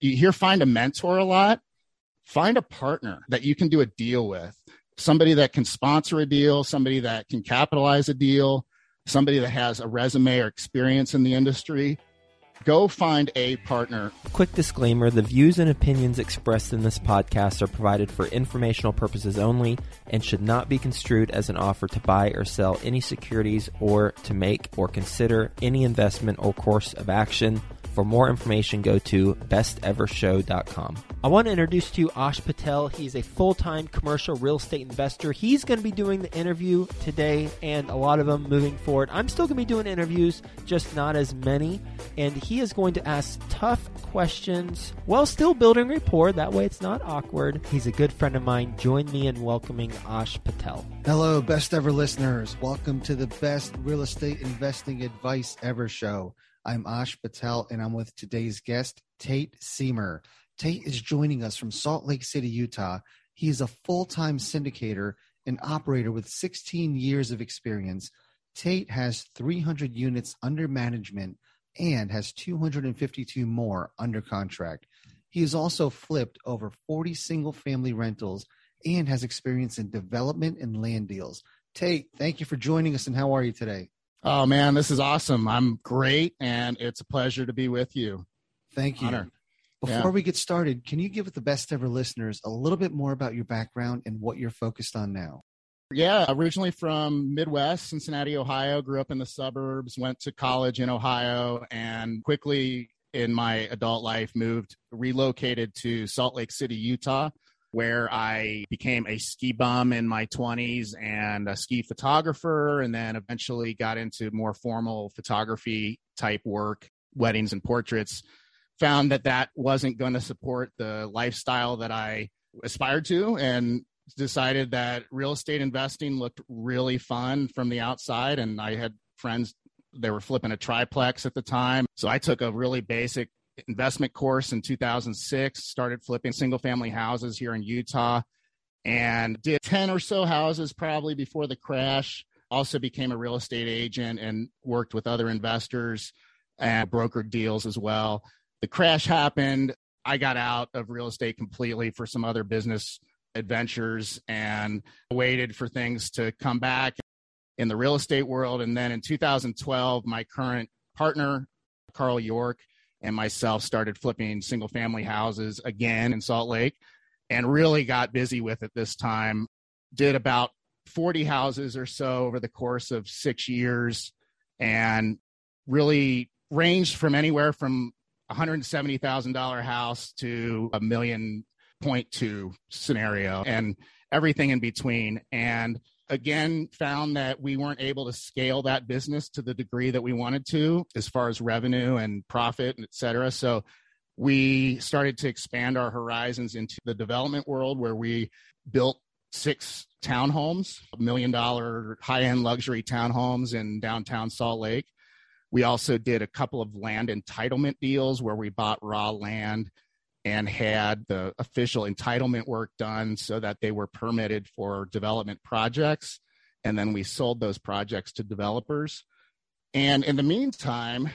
you hear find a mentor a lot. Find a partner that you can do a deal with, somebody that can sponsor a deal, somebody that can capitalize a deal, somebody that has a resume or experience in the industry go find a partner. Quick disclaimer the views and opinions expressed in this podcast are provided for informational purposes only and should not be construed as an offer to buy or sell any securities or to make or consider any investment or course of action. For more information, go to bestevershow.com. I want to introduce to you Ash Patel. He's a full time commercial real estate investor. He's going to be doing the interview today and a lot of them moving forward. I'm still going to be doing interviews, just not as many. And he is going to ask tough questions while still building rapport. That way it's not awkward. He's a good friend of mine. Join me in welcoming Ash Patel. Hello, best ever listeners. Welcome to the best real estate investing advice ever show. I'm Ash Patel, and I'm with today's guest, Tate Seamer. Tate is joining us from Salt Lake City, Utah. He is a full time syndicator and operator with 16 years of experience. Tate has 300 units under management and has 252 more under contract. He has also flipped over 40 single family rentals and has experience in development and land deals. Tate, thank you for joining us, and how are you today? Oh man, this is awesome. I'm great and it's a pleasure to be with you. Thank you. Honor. Before yeah. we get started, can you give the best ever listeners a little bit more about your background and what you're focused on now? Yeah, originally from Midwest, Cincinnati, Ohio, grew up in the suburbs, went to college in Ohio, and quickly in my adult life moved, relocated to Salt Lake City, Utah, where I became a ski bum in my 20s and a ski photographer, and then eventually got into more formal photography type work, weddings and portraits. Found that that wasn't going to support the lifestyle that I aspired to, and decided that real estate investing looked really fun from the outside. And I had friends they were flipping a triplex at the time. So I took a really basic investment course in 2006, started flipping single family houses here in Utah, and did 10 or so houses probably before the crash. Also became a real estate agent and worked with other investors and brokered deals as well. The crash happened. I got out of real estate completely for some other business adventures and waited for things to come back in the real estate world. And then in 2012, my current partner, Carl York, and myself started flipping single family houses again in Salt Lake and really got busy with it this time. Did about 40 houses or so over the course of six years and really ranged from anywhere from $170,000 house to a million point two scenario and everything in between. And again found that we weren't able to scale that business to the degree that we wanted to as far as revenue and profit et cetera. So we started to expand our horizons into the development world where we built six townhomes million dollar high end luxury townhomes in downtown salt lake. We also did a couple of land entitlement deals where we bought raw land and had the official entitlement work done so that they were permitted for development projects. And then we sold those projects to developers. And in the meantime,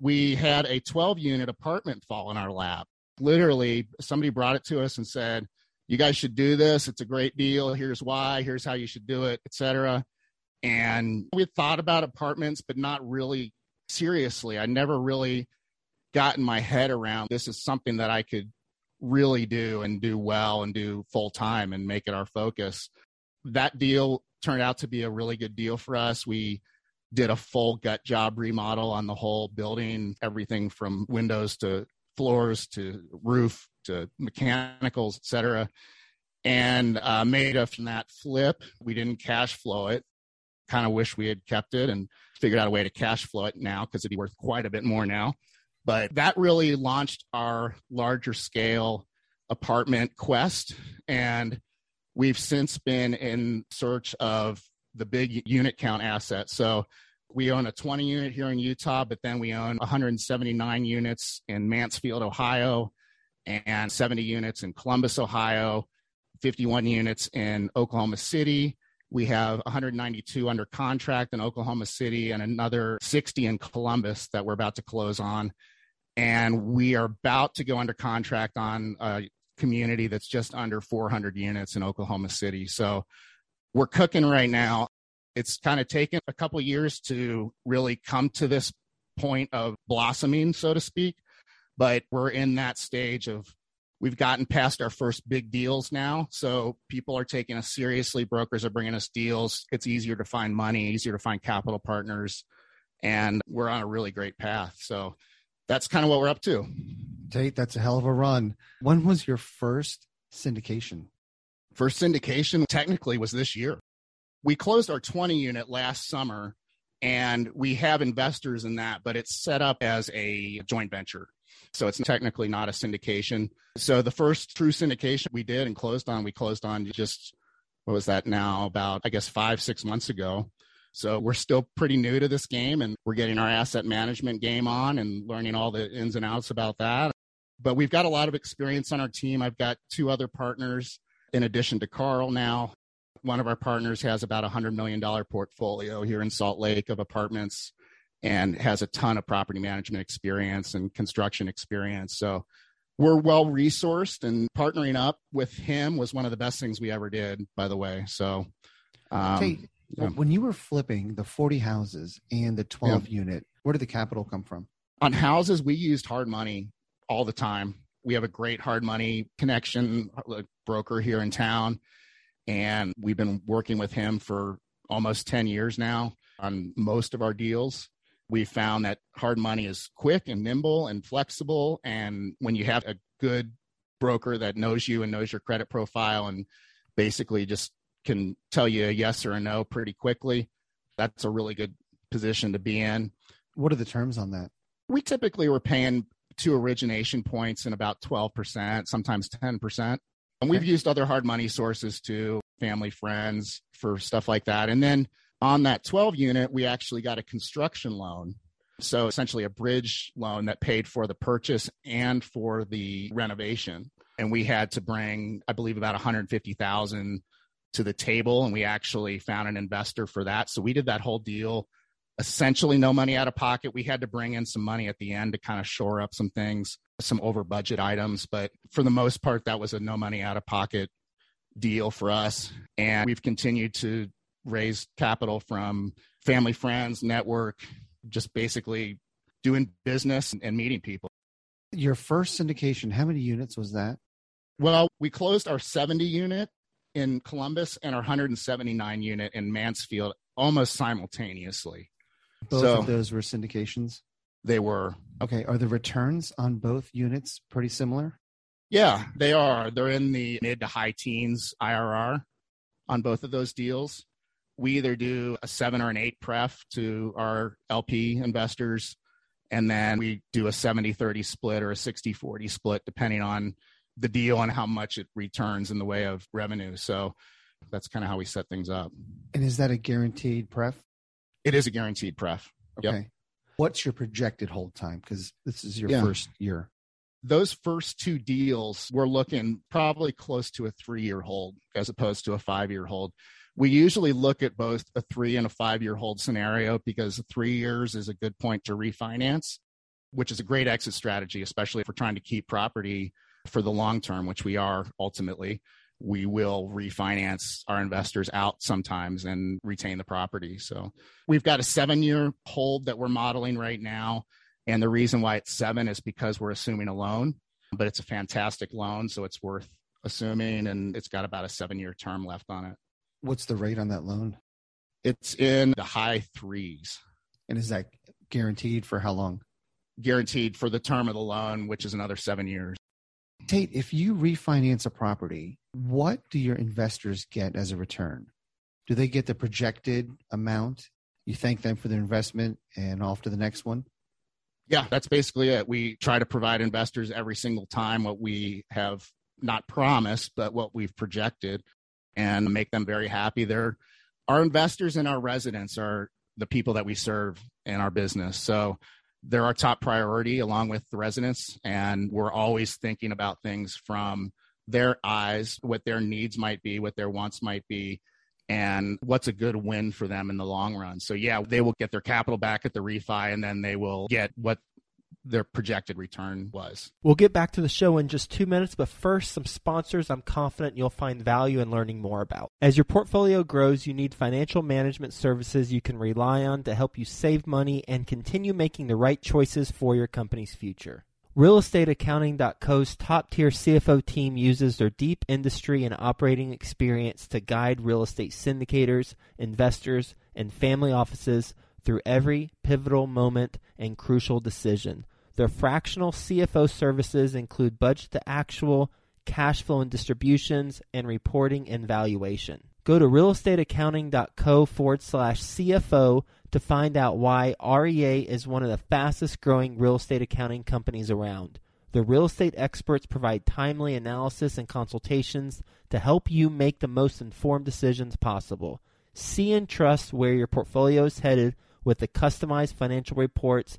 we had a 12 unit apartment fall in our lap. Literally, somebody brought it to us and said, You guys should do this. It's a great deal. Here's why. Here's how you should do it, etc. And we thought about apartments, but not really seriously. I never really gotten my head around this is something that I could really do and do well and do full time and make it our focus. That deal turned out to be a really good deal for us. We did a full gut job remodel on the whole building, everything from windows to floors to roof to mechanicals, etc. And uh, made a from that flip. We didn't cash flow it. Kind of wish we had kept it and figured out a way to cash flow it now because it'd be worth quite a bit more now. But that really launched our larger scale apartment quest. And we've since been in search of the big unit count asset. So we own a 20 unit here in Utah, but then we own 179 units in Mansfield, Ohio, and 70 units in Columbus, Ohio, 51 units in Oklahoma City. We have 192 under contract in Oklahoma City and another 60 in Columbus that we're about to close on And we are about to go under contract on a community that's just under 400 units in Oklahoma City. So we're cooking right now. It's kind of taken a couple years to really come to this point of blossoming, so to speak. But we're in that stage of we've gotten past our first big deals now. So people are taking us seriously. Brokers are bringing us deals. It's easier to find money, easier to find capital partners. And we're on a really great path. So that's kind of what we're up to. Tate, that's a hell of a run. When was your first syndication? First syndication technically was this year. We closed our 20 unit last summer and we have investors in that, but it's set up as a joint venture. So it's technically not a syndication. So the first true syndication we did and closed on, we closed on just, what was that now? About, I guess, five, six months ago. So we're still pretty new to this game and we're getting our asset management game on and learning all the ins and outs about that. But we've got a lot of experience on our team. I've got two other partners in addition to Carl now. One of our partners has about a $100 million portfolio here in Salt Lake of apartments and has a ton of property management experience and construction experience. So we're well resourced and partnering up with him was one of the best things we ever did, by the way. So, um, yeah. when you were flipping the 40 houses and the 12 yeah. unit, where did the capital come from? On houses, we used hard money all the time. We have a great hard money connection broker here in town, and we've been working with him for almost 10 years now on most of our deals we found that hard money is quick and nimble and flexible. And when you have a good broker that knows you and knows your credit profile and basically just can tell you a yes or a no pretty quickly, that's a really good position to be in. What are the terms on that? We typically were paying two origination points and about 12%, sometimes 10%. And we've used other hard money sources too, family, friends for stuff like that. And then on that 12 unit, we actually got a construction loan. So essentially a bridge loan that paid for the purchase and for the renovation. And we had to bring, I believe, about 150,000 to the table. And we actually found an investor for that. So we did that whole deal essentially no money out of pocket. We had to bring in some money at the end to kind of shore up some things, some over budget items. But for the most part, that was a no money out of pocket deal for us. And we've continued to raise capital from family, friends, network, just basically doing business and meeting people. Your first syndication, how many units was that? Well, we closed our 70 unit in Columbus and our 179 unit in Mansfield almost simultaneously. Both so, of those were syndications? They were. Okay. Are the returns on both units pretty similar? Yeah, they are. They're in the mid to high teens IRR on both of those deals we either do a seven or an eight pref to our LP investors, and then we do a 70 30 split or a 60 40 split, depending on the deal and how much it returns in the way of revenue. So that's kind of how we set things up. And is that a guaranteed pref? It is a guaranteed pref. Okay. Yep. What's your projected hold time? Because this is your yeah. first year. Those first two deals, we're looking probably close to a three year hold as opposed to a five year hold we usually look at both a three and a five year hold scenario because three years is a good point to refinance, which is a great exit strategy, especially if we're trying to keep property for the long term, which we are ultimately. We will refinance our investors out sometimes and retain the property. So we've got a seven year hold that we're modeling right now. And the reason why it's seven is because we're assuming a loan, but it's a fantastic loan. So it's worth assuming. And it's got about a seven year term left on it. What's the rate on that loan? It's in the high threes. And is that guaranteed for how long? Guaranteed for the term of the loan, which is another seven years. Tate, if you refinance a property, what do your investors get as a return? Do they get the projected amount? You thank them for their investment and off to the next one? Yeah, that's basically it. We try to provide investors every single time what we have not promised, but what we've projected and make them very happy. They're our investors and our residents are the people that we serve in our business. So they're our top priority along with the residents. And we're always thinking about things from their eyes, what their needs might be, what their wants might be, and what's a good win for them in the long run. So, yeah, they will get their capital back at the refi and then they will get what their projected return was. We'll get back to the show in just two minutes, but first, some sponsors I'm confident you'll find value in learning more about. As your portfolio grows, you need financial management services you can rely on to help you save money and continue making the right choices for your company's future. RealestateAccounting.co's top tier CFO team uses their deep industry and operating experience to guide real estate syndicators, investors, and family offices through every pivotal moment and crucial decision. Their fractional CFO services include budget to actual, cash flow and distributions, and reporting and valuation. Go to realestateaccounting.co forward slash CFO to find out why REA is one of the fastest growing real estate accounting companies around. The real estate experts provide timely analysis and consultations to help you make the most informed decisions possible. See and trust where your portfolio is headed with the customized financial reports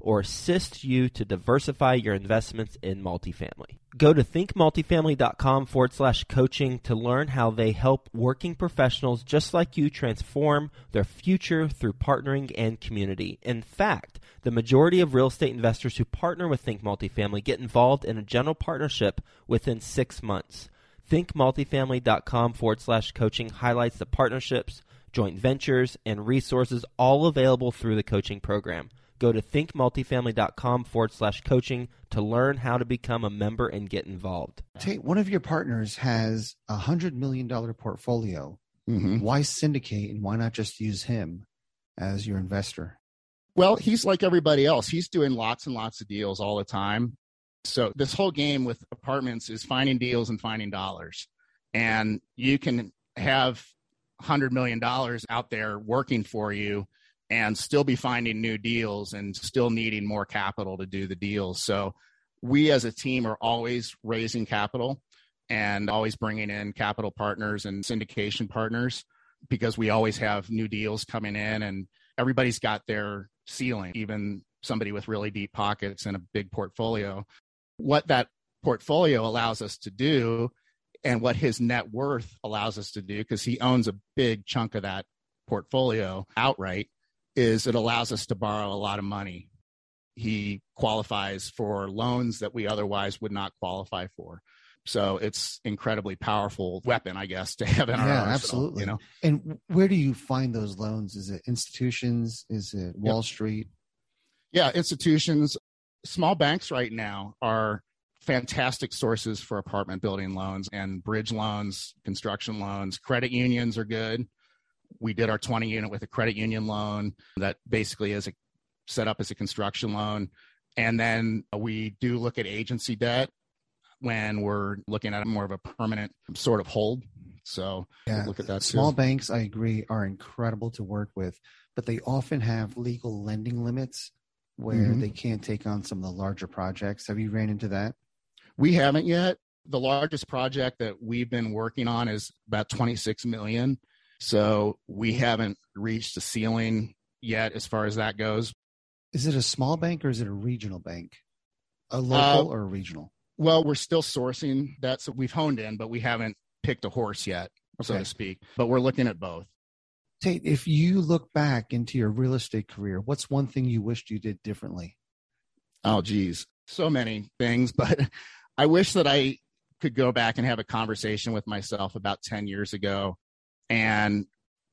or assist you to diversify your investments in multifamily. Go to thinkmultifamily.com forward slash coaching to learn how they help working professionals just like you transform their future through partnering and community. In fact, the majority of real estate investors who partner with Think Multifamily get involved in a general partnership within six months. ThinkMultifamily.com forward slash coaching highlights the partnerships, joint ventures, and resources all available through the coaching program. Go to thinkmultifamily.com forward slash coaching to learn how to become a member and get involved. Tate, one of your partners has a hundred million dollar portfolio. Mm-hmm. Why syndicate and why not just use him as your investor? Well, he's like everybody else. He's doing lots and lots of deals all the time. So this whole game with apartments is finding deals and finding dollars. And you can have hundred million dollars out there working for you and still be finding new deals and still needing more capital to do the deals. So we as a team are always raising capital and always bringing in capital partners and syndication partners because we always have new deals coming in and everybody's got their ceiling, even somebody with really deep pockets and a big portfolio. What that portfolio allows us to do and what his net worth allows us to do, because he owns a big chunk of that portfolio outright, is it allows us to borrow a lot of money. He qualifies for loans that we otherwise would not qualify for. So it's incredibly powerful weapon, I guess, to have in our yeah, arsenal, absolutely. You know, And where do you find those loans? Is it institutions? Is it Wall Street? yeah, institutions, small banks right now are fantastic sources for apartment building loans and bridge loans, construction loans. Credit unions are good. We did our 20 unit with a credit union loan that basically is a, set up as a construction loan. And then we do look at agency debt when we're looking at more of a permanent sort of hold. So Yeah, look at that too. Small banks, I agree, are incredible to work with, but they often have legal lending limits where Mhm. they can't take on some of the larger projects. Have you ran into that? We haven't yet. The largest project that we've been working on is about 26 million. So we haven't reached the ceiling yet as far as that goes. Is it a small bank or is it a regional bank? A Uh, local or a regional? Well, we're still sourcing that. So we've honed in, but we haven't picked a horse yet, so Okay. to speak. But we're looking at both. Tate, if you look back into your real estate career, what's one thing you wished you did differently? Oh, geez. So many things, but I wish that I could go back and have a conversation with myself about 10 years ago and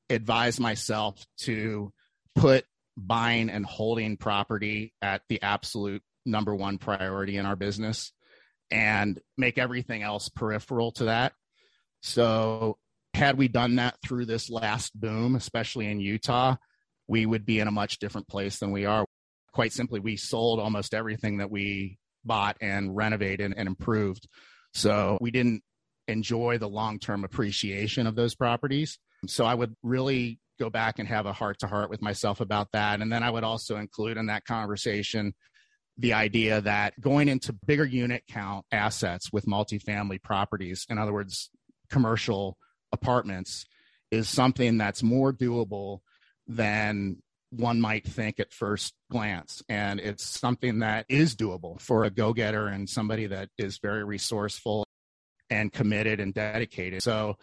advise myself to put buying and holding property at the absolute number one priority in our business and make everything else peripheral to that. So, had we done that through this last boom, especially in Utah, we would be in a much different place than we are quite simply, we sold almost everything that we bought and renovated and improved. So we didn't enjoy the long term appreciation of those properties. So I would really go back and have a heart to heart with myself about that. And then I would also include in that conversation the idea that going into bigger unit count assets with multifamily properties, in other words, commercial apartments, is something that's more doable than one might think at first glance. And it's something that is doable for a go getter and somebody that is very resourceful and committed and dedicated. So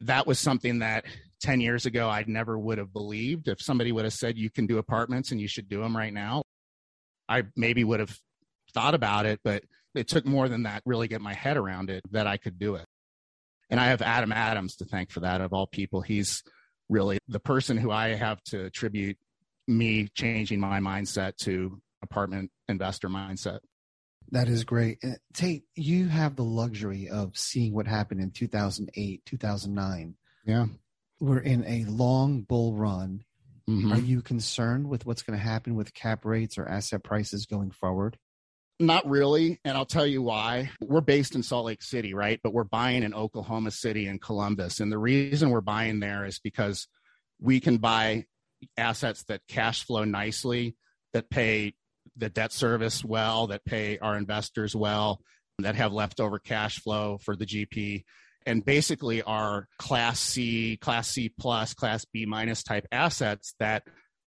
that was something that 10 years ago I never would have believed. If somebody would have said you can do apartments and you should do them right now, I maybe would have thought about it, but it took more than that really get my head around it that I could do it. And I have Adam Adams to thank for that of all people. He's really the person who I have to attribute me changing my mindset to apartment investor mindset. That is great. Uh, Tate, you have the luxury of seeing what happened in 2008, 2009. Yeah. We're in a long bull run. Mm-hmm. Are you concerned with what's going to happen with cap rates or asset prices going forward? Not really. And I'll tell you why. We're based in Salt Lake City, right? But we're buying in Oklahoma City and Columbus. And the reason we're buying there is because we can buy assets that cash flow nicely, that pay the debt service well, that pay our investors well, that have leftover cash flow for the GP, and basically are class C, class C plus, class B minus type assets that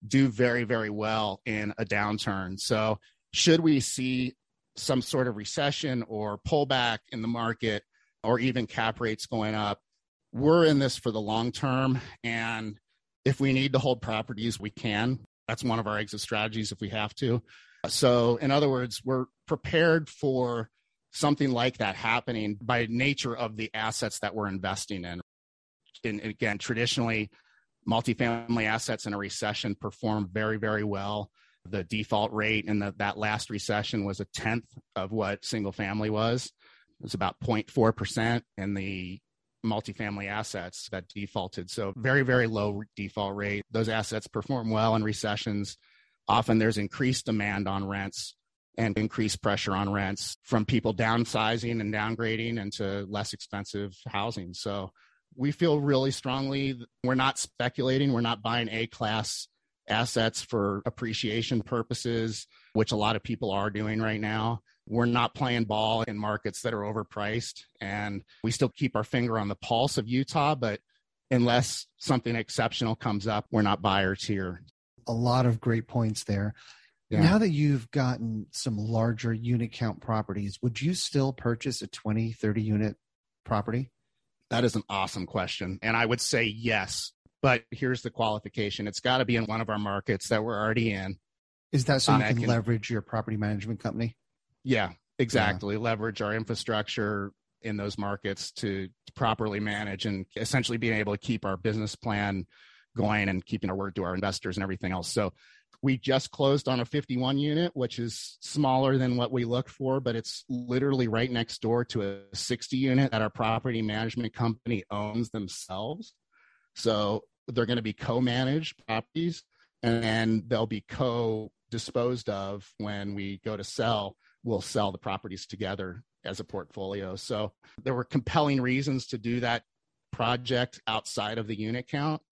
do very, very well in a downturn. So, should we see some sort of recession or pullback in the market or even cap rates going up, we're in this for the long term. And if we need to hold properties, we can. That's one of our exit strategies if we have to. So, in other words, we're prepared for something like that happening by nature of the assets that we're investing in. And again, traditionally, multifamily assets in a recession perform very, very well. The default rate in the, that last recession was a tenth of what single family was. It was about 0.4%, in the multifamily assets that defaulted. So very, very low default rate. Those assets perform well in recessions. Often there's increased demand on rents and increased pressure on rents from people downsizing and downgrading into less expensive housing. So we feel really strongly we're not speculating, we're not buying A class assets for appreciation purposes, which a lot of people are doing right now. We're not playing ball in markets that are overpriced. And we still keep our finger on the pulse of Utah, but unless something exceptional comes up, we're not buyers here. A lot of great points there. Yeah. Now that you've gotten some larger unit count properties, would you still purchase a 20, 30 unit property? That is an awesome question. And I would say yes. But here's the qualification it's got to be in one of our markets that we're already in. Is that so you uh, can, can leverage your property management company? Yeah, exactly. Yeah. Leverage our infrastructure in those markets to, to properly manage and essentially being able to keep our business plan going and keeping our word to our investors and everything else. So we just closed on a 51 unit, which is smaller than what we look for, but it's literally right next door to a 60 unit that our property management company owns themselves. So they're going to be co managed properties and they'll be co disposed of when we go to sell we'll sell the properties together as a portfolio. So there were compelling reasons to do that project outside of the unit count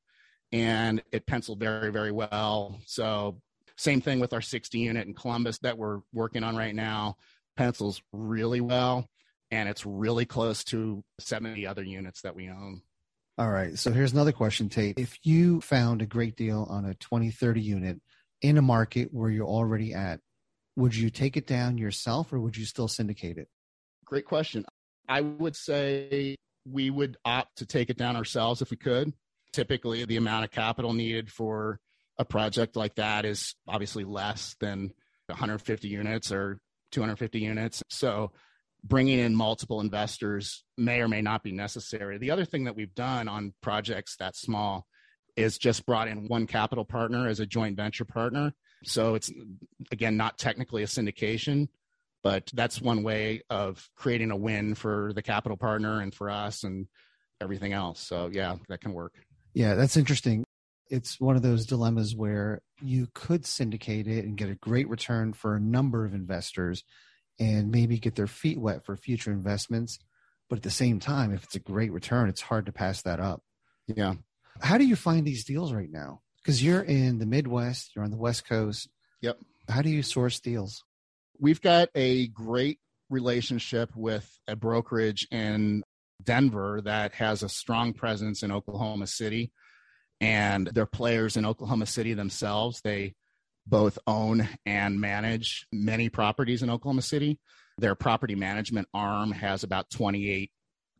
and it penciled very very well. So same thing with our 60 unit in Columbus that we're working on right now pencils really well and it's really close to 70 other units that we own. All right. So here's another question, Tate. If you found a great deal on a 20, 30 unit in a market where you're already at, would you take it down yourself or would you still syndicate it? Great question. I would say we would opt to take it down ourselves if we could. Typically, the amount of capital needed for a project like that is obviously less than 150 units or 250 units. So, bringing in multiple investors may or may not be necessary. The other thing that we've done on projects that small is just brought in one capital partner as a joint venture partner so it's, again, not technically a syndication, but that's one way of creating a win for the capital partner and for us and everything else. So, yeah, that can work. Yeah, that's interesting. It's one of those dilemmas where you could syndicate it and get a great return for a number of investors and maybe get their feet wet for future investments. But at the same time, if it's a great return, it's hard to pass that up. Yeah. How do you find these deals right now? because you're in the Midwest, you're on the West Coast. Yep. How do you source deals? We've got a great relationship with a brokerage in Denver that has a strong presence in Oklahoma City. And they're players in Oklahoma City themselves. They both own and manage many properties in Oklahoma City. Their property management arm has about 28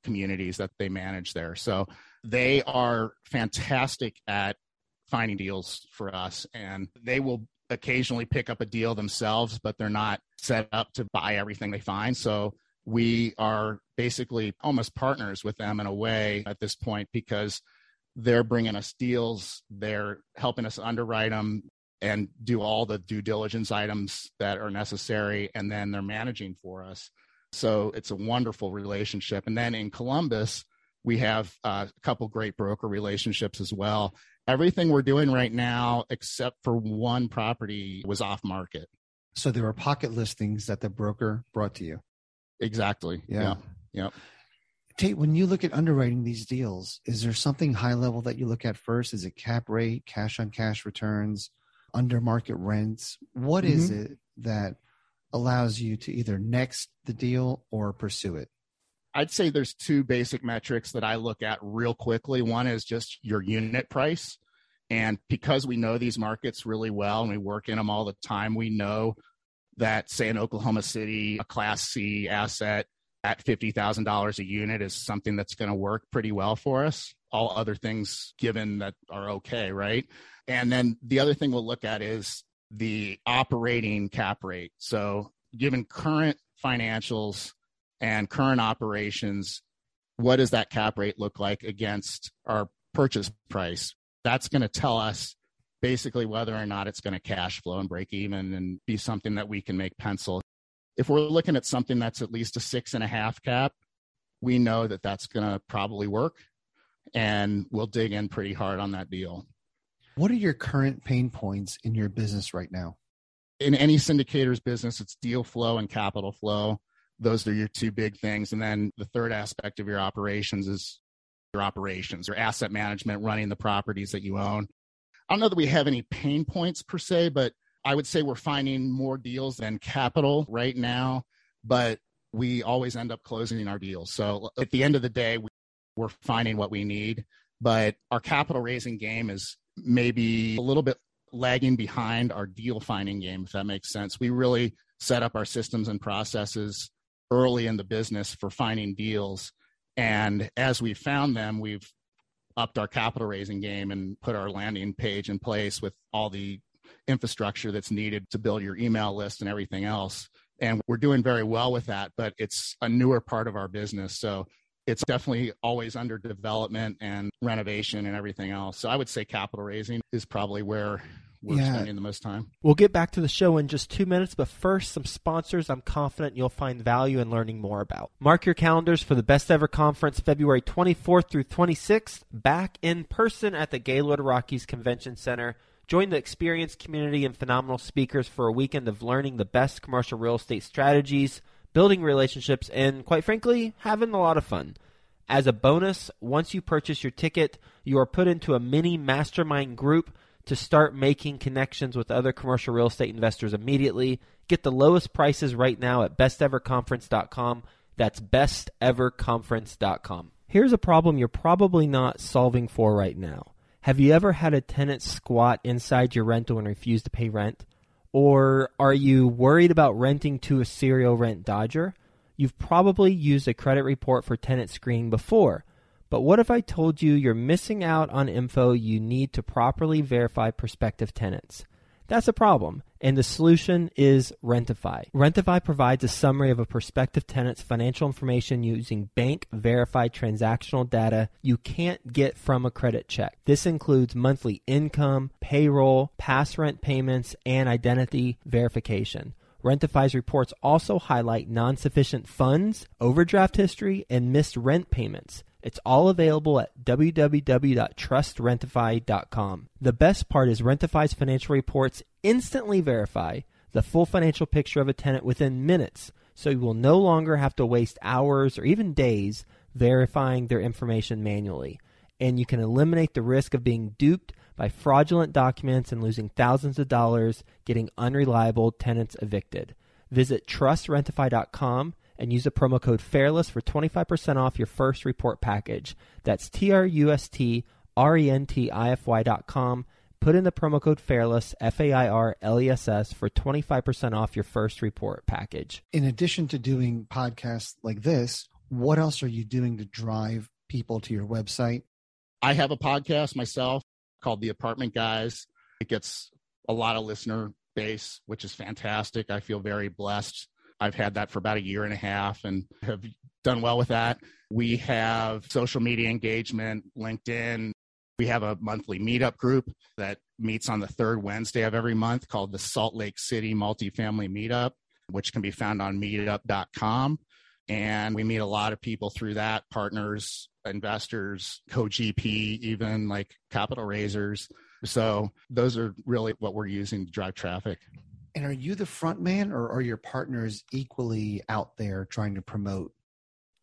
communities that they manage there. So they are fantastic at finding deals for us and they will occasionally pick up a deal themselves, but they're not set up to buy everything they find. So we are basically almost partners with them in a way at this point because they're bringing us deals, they're helping us underwrite them and do all the due diligence items that are necessary, and then they're managing for us. So it's a wonderful relationship. And then in Columbus, we have a couple great broker relationships as well. Everything we're doing right now, except for one property, was off market. So there were pocket listings that the broker brought to you. Exactly. Yeah. Yeah. Tate, when you look at underwriting these deals, is there something high level that you look at first? Is it cap rate, cash on cash returns, under market rents? What mm-hmm. is it that allows you to either next the deal or pursue it? I'd say there's two basic metrics that I look at real quickly. One is just your unit price. And because we know these markets really well and we work in them all the time, we know that, say, in Oklahoma City, a Class C asset at $50,000 a unit is something that's going to work pretty well for us. All other things given that are okay, right? And then the other thing we'll look at is the operating cap rate. So, given current financials and current operations, what does that cap rate look like against our purchase price? That's going to tell us basically whether or not it's going to cash flow and break even and be something that we can make pencil if we're looking at something that's at least a six and a half cap, we know that that's going to probably work and we'll dig in pretty hard on that deal. What are your current pain points in your business right now? In any syndicator's business, it's deal flow and capital flow. Those are your two big things. And then the third aspect of your operations is your operations, your asset management, running the properties that you own. I don't know that we have any pain points per se, but I would say we're finding more deals than capital right now, but we always end up closing our deals. So at the end of the day, we're finding what we need, but our capital raising game is maybe a little bit lagging behind our deal finding game, if that makes sense. We really set up our systems and processes early in the business for finding deals. And as we found them, we've upped our capital raising game and put our landing page in place with all the infrastructure that's needed to build your email list and everything else. And we're doing very well with that, but it's a newer part of our business. So it's definitely always under development and renovation and everything else. So I would say capital raising is probably where we're yeah. spending the most time. We'll get back to the show in just two minutes, but first, some sponsors I'm confident you'll find value in learning more about. Mark your calendars for the Best Ever Conference February 24th through 26th, back in person at the Gaylord Rockies Convention Center. Join the experienced community and phenomenal speakers for a weekend of learning the best commercial real estate strategies, building relationships, and quite frankly, having a lot of fun. As a bonus, once you purchase your ticket, you are put into a mini mastermind group to start making connections with other commercial real estate investors immediately. Get the lowest prices right now at besteverconference.com. That's besteverconference.com. Here's a problem you're probably not solving for right now. Have you ever had a tenant squat inside your rental and refuse to pay rent? Or are you worried about renting to a serial rent dodger? You've probably used a credit report for tenant screening before. But what if I told you you're missing out on info you need to properly verify prospective tenants? That's a problem, and the solution is Rentify. Rentify provides a summary of a prospective tenant's financial information using bank verified transactional data you can't get from a credit check. This includes monthly income, payroll, past rent payments, and identity verification. Rentify's reports also highlight non sufficient funds, overdraft history, and missed rent payments. It's all available at www.trustrentify.com. The best part is Rentify's financial reports instantly verify the full financial picture of a tenant within minutes, so you will no longer have to waste hours or even days verifying their information manually. And you can eliminate the risk of being duped by fraudulent documents and losing thousands of dollars getting unreliable tenants evicted. Visit trustrentify.com and use the promo code FAIRLESS for 25% off your first report package. That's T R U S T R E N T I F Y.com. Put in the promo code FAIRLESS, F A I R L E S S, for 25% off your first report package. In addition to doing podcasts like this, what else are you doing to drive people to your website? I have a podcast myself called The Apartment Guys. It gets a lot of listener base, which is fantastic. I feel very blessed. I've had that for about a year and a half and have done well with that. We have social media engagement, LinkedIn. We have a monthly meetup group that meets on the third Wednesday of every month called the Salt Lake City Multifamily Meetup, which can be found on meetup.com. And we meet a lot of people through that partners, investors, co GP, even like capital raisers. So those are really what we're using to drive traffic. And are you the front man or are your partners equally out there trying to promote?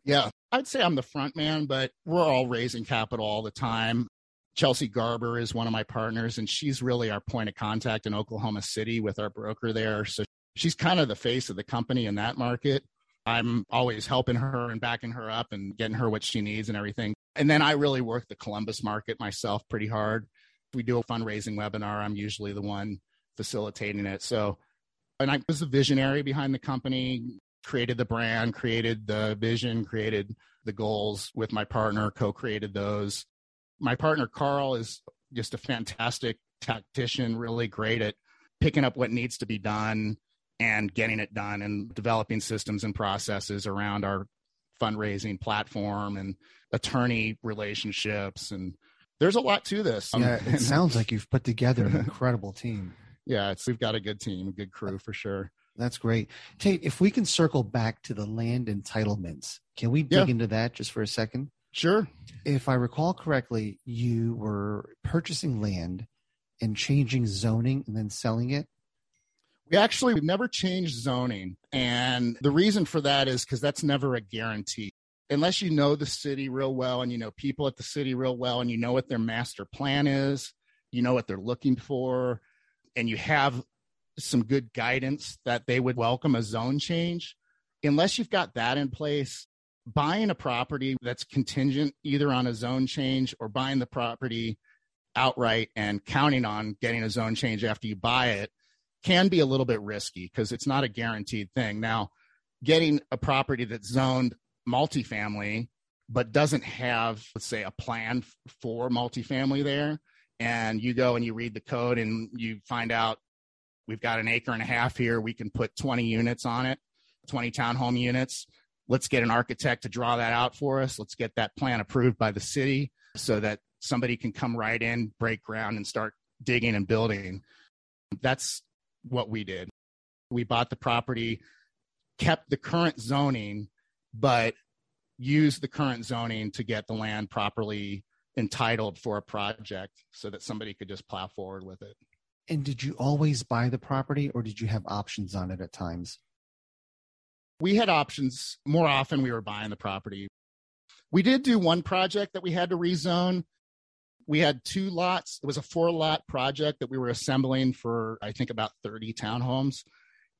Yeah, I'd say I'm the front man, but we're all raising capital all the time. Chelsea Garber is one of my partners, and she's really our point of contact in Oklahoma City with our broker there. So she's kind of the face of the company in that market. I'm always helping her and backing her up and getting her what she needs and everything. And then I really work the Columbus market myself pretty hard. If we do a fundraising webinar, I'm usually the one facilitating it. So, and I was the visionary behind the company, created the brand, created the vision, created the goals with my partner, co created those. My partner, Carl, is just a fantastic tactician, really great at picking up what needs to be done and getting it done and developing systems and processes around our fundraising platform and attorney relationships and there's a lot to this. Yeah, it sounds like you've put together an incredible team. Yeah, it's, we've got a good team, a good crew for sure. That's great. Tate, if we can circle back to the land entitlements, can we dig yeah. into that just for a second? Sure. If I recall correctly, you were purchasing land and changing zoning and then selling it. We actually we've never changed zoning. And the reason for that is because that's never a guarantee. Unless you know the city real well and you know people at the city real well and you know what their master plan is, you know what they're looking for, and you have some good guidance that they would welcome a zone change. Unless you've got that in place, buying a property that's contingent either on a zone change or buying the property outright and counting on getting a zone change after you buy it can be a little bit risky because it's not a guaranteed thing. Now, getting a property that's zoned multifamily but doesn't have, let's say, a plan for multifamily there, and you go and you read the code and you find out we've got an acre and a half here, we can put 20 units on it, 20 townhome units. Let's get an architect to draw that out for us. Let's get that plan approved by the city so that somebody can come right in, break ground, and start digging and building. That's what we did. We bought the property, kept the current zoning, but used the current zoning to get the land properly entitled for a project so that somebody could just plow forward with it. And did you always buy the property or did you have options on it at times? We had options. More often, we were buying the property. We did do one project that we had to rezone we had two lots. It was a four lot project that we were assembling for, I think, about 30 townhomes.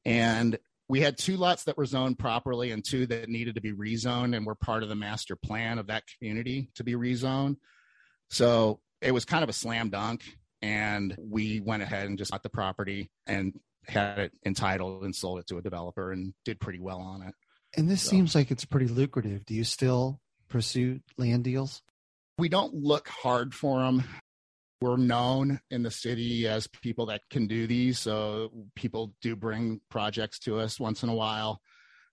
And we had two lots that were zoned properly and two that needed to be rezoned and were part of the master plan of that community to be rezoned. So it was kind of a slam dunk. And we went ahead and just bought the property and had it entitled and sold it to a developer and did pretty well on it. And this so. seems like it's pretty lucrative. Do you still pursue land deals? We don't look hard for them. We're known in the city as people that can do these. So people do bring projects to us once in a while.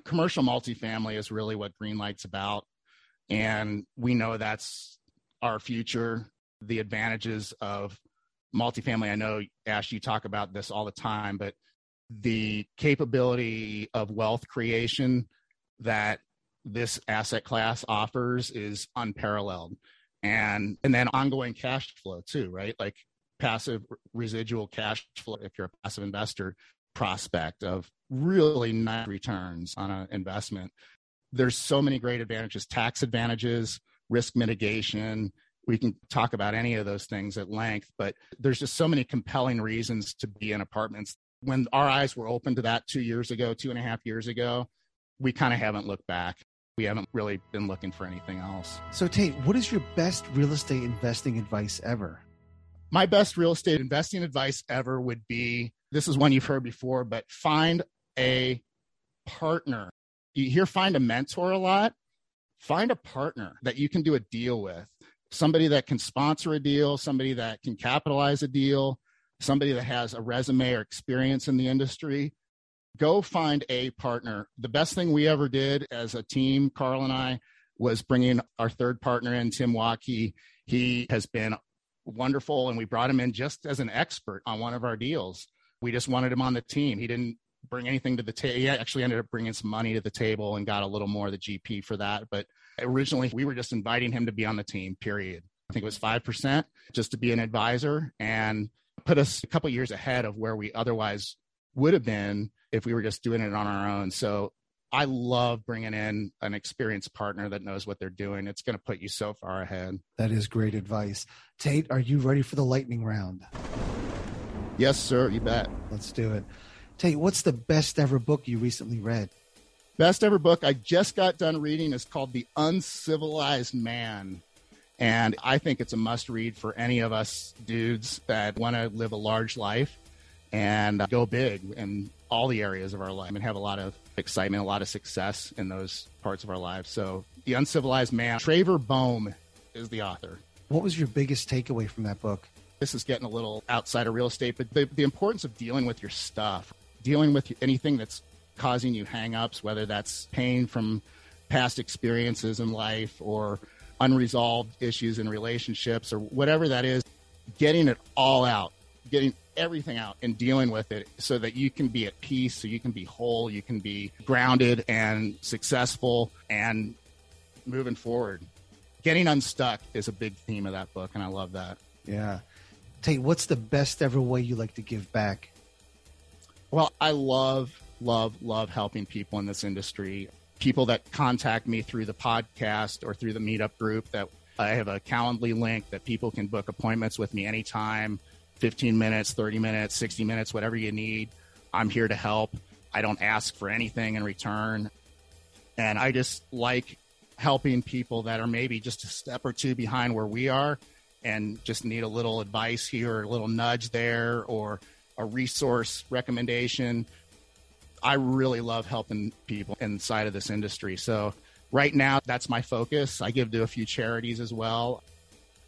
Commercial multifamily is really what Greenlight's about. And we know that's our future. The advantages of multifamily. I know, Ash, you talk about this all the time, but the capability of wealth creation that this asset class offers is unparalleled and and then ongoing cash flow too right like passive residual cash flow if you're a passive investor prospect of really nice returns on an investment there's so many great advantages tax advantages risk mitigation we can talk about any of those things at length but there's just so many compelling reasons to be in apartments when our eyes were open to that two years ago, two and a half years ago, we kind of haven't looked back. We haven't really been looking for anything else. So, Tate, what is your best real estate investing advice ever? My best real estate investing advice ever would be this is one you've heard before, but find a partner. You hear find a mentor a lot. Find a partner that you can do a deal with, somebody that can sponsor a deal, somebody that can capitalize a deal, somebody that has a resume or experience in the industry. Go find a partner. The best thing we ever did as a team, Carl and I, was bringing our third partner in, Tim Waukee. He has been wonderful, and we brought him in just as an expert on one of our deals. We just wanted him on the team. He didn't bring anything to the table. He actually ended up bringing some money to the table and got a little more of the GP for that. But originally, we were just inviting him to be on the team, period. I think it was 5% just to be an advisor and put us a couple years ahead of where we otherwise would have been if we were just doing it on our own. So I love bringing in an experienced partner that knows what they're doing. It's going to put you so far ahead. That is great advice. Tate, are you ready for the lightning round? Yes, sir. You bet. Let's do it. Tate, what's the best ever book you recently read? Best ever book I just got done reading is called The Uncivilized Man. And I think it's a must read for any of us dudes that want to live a large life and go big in all the areas of our life and have a lot of excitement, a lot of success in those parts of our lives. So, The Uncivilized Man, Traver Boehm is the author. What was your biggest takeaway from that book? This is getting a little outside of real estate, but the, the importance of dealing with your stuff, dealing with anything that's causing you hangups, whether that's pain from past experiences in life or unresolved issues in relationships or whatever that is, getting it all out, getting everything out and dealing with it so that you can be at peace, so you can be whole, you can be grounded and successful and moving forward. Getting unstuck is a big theme of that book, and I love that. Yeah. Tate, what's the best ever way you like to give back? Well, I love, love, love helping people in this industry people that contact me through the podcast or through the meetup group that I have a Calendly link that people can book appointments with me anytime 15 minutes, 30 minutes, 60 minutes, whatever you need. I'm here to help. I don't ask for anything in return. And I just like helping people that are maybe just a step or two behind where we are and just need a little advice here, a little nudge there, or a resource recommendation. I really love helping people inside of this industry. So right now, that's my focus. I give to a few charities as well,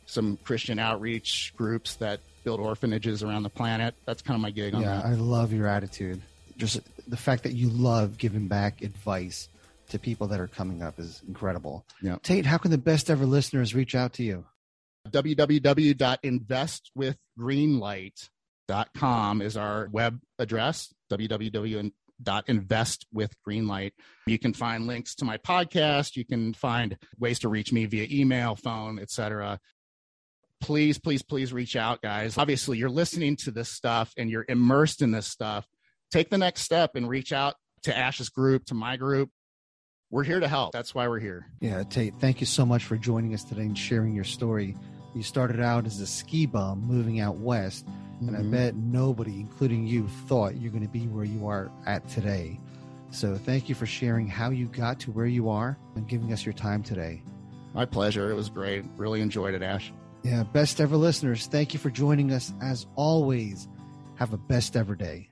some Christian outreach groups that build orphanages around the planet. That's kind of my gig on yeah, that. I love your attitude. Just the fact that you love giving back advice to people that are coming up is incredible. Yeah. Tate, how can the best ever listeners reach out to you? www.investwithgreenlight.com is our web address. www dot invest with greenlight. You can find links to my podcast. You can find ways to reach me via email phone etc please please please reach out guys. Obviously you're listening to this stuff and you're immersed in this stuff. Take the next step and reach out to ash's group to my group. We're here to help. That's why we're here. Yeah tate thank you so much for joining us today and sharing your story. You started out as a ski bum moving out west and I mm-hmm. bet nobody, including you, thought you're going to be where you are at today. So thank you for sharing how you got to where you are and giving us your time today. My pleasure. It was great. Really enjoyed it, Ash. Yeah, best ever listeners, thank you for joining us as always. Have a best ever day.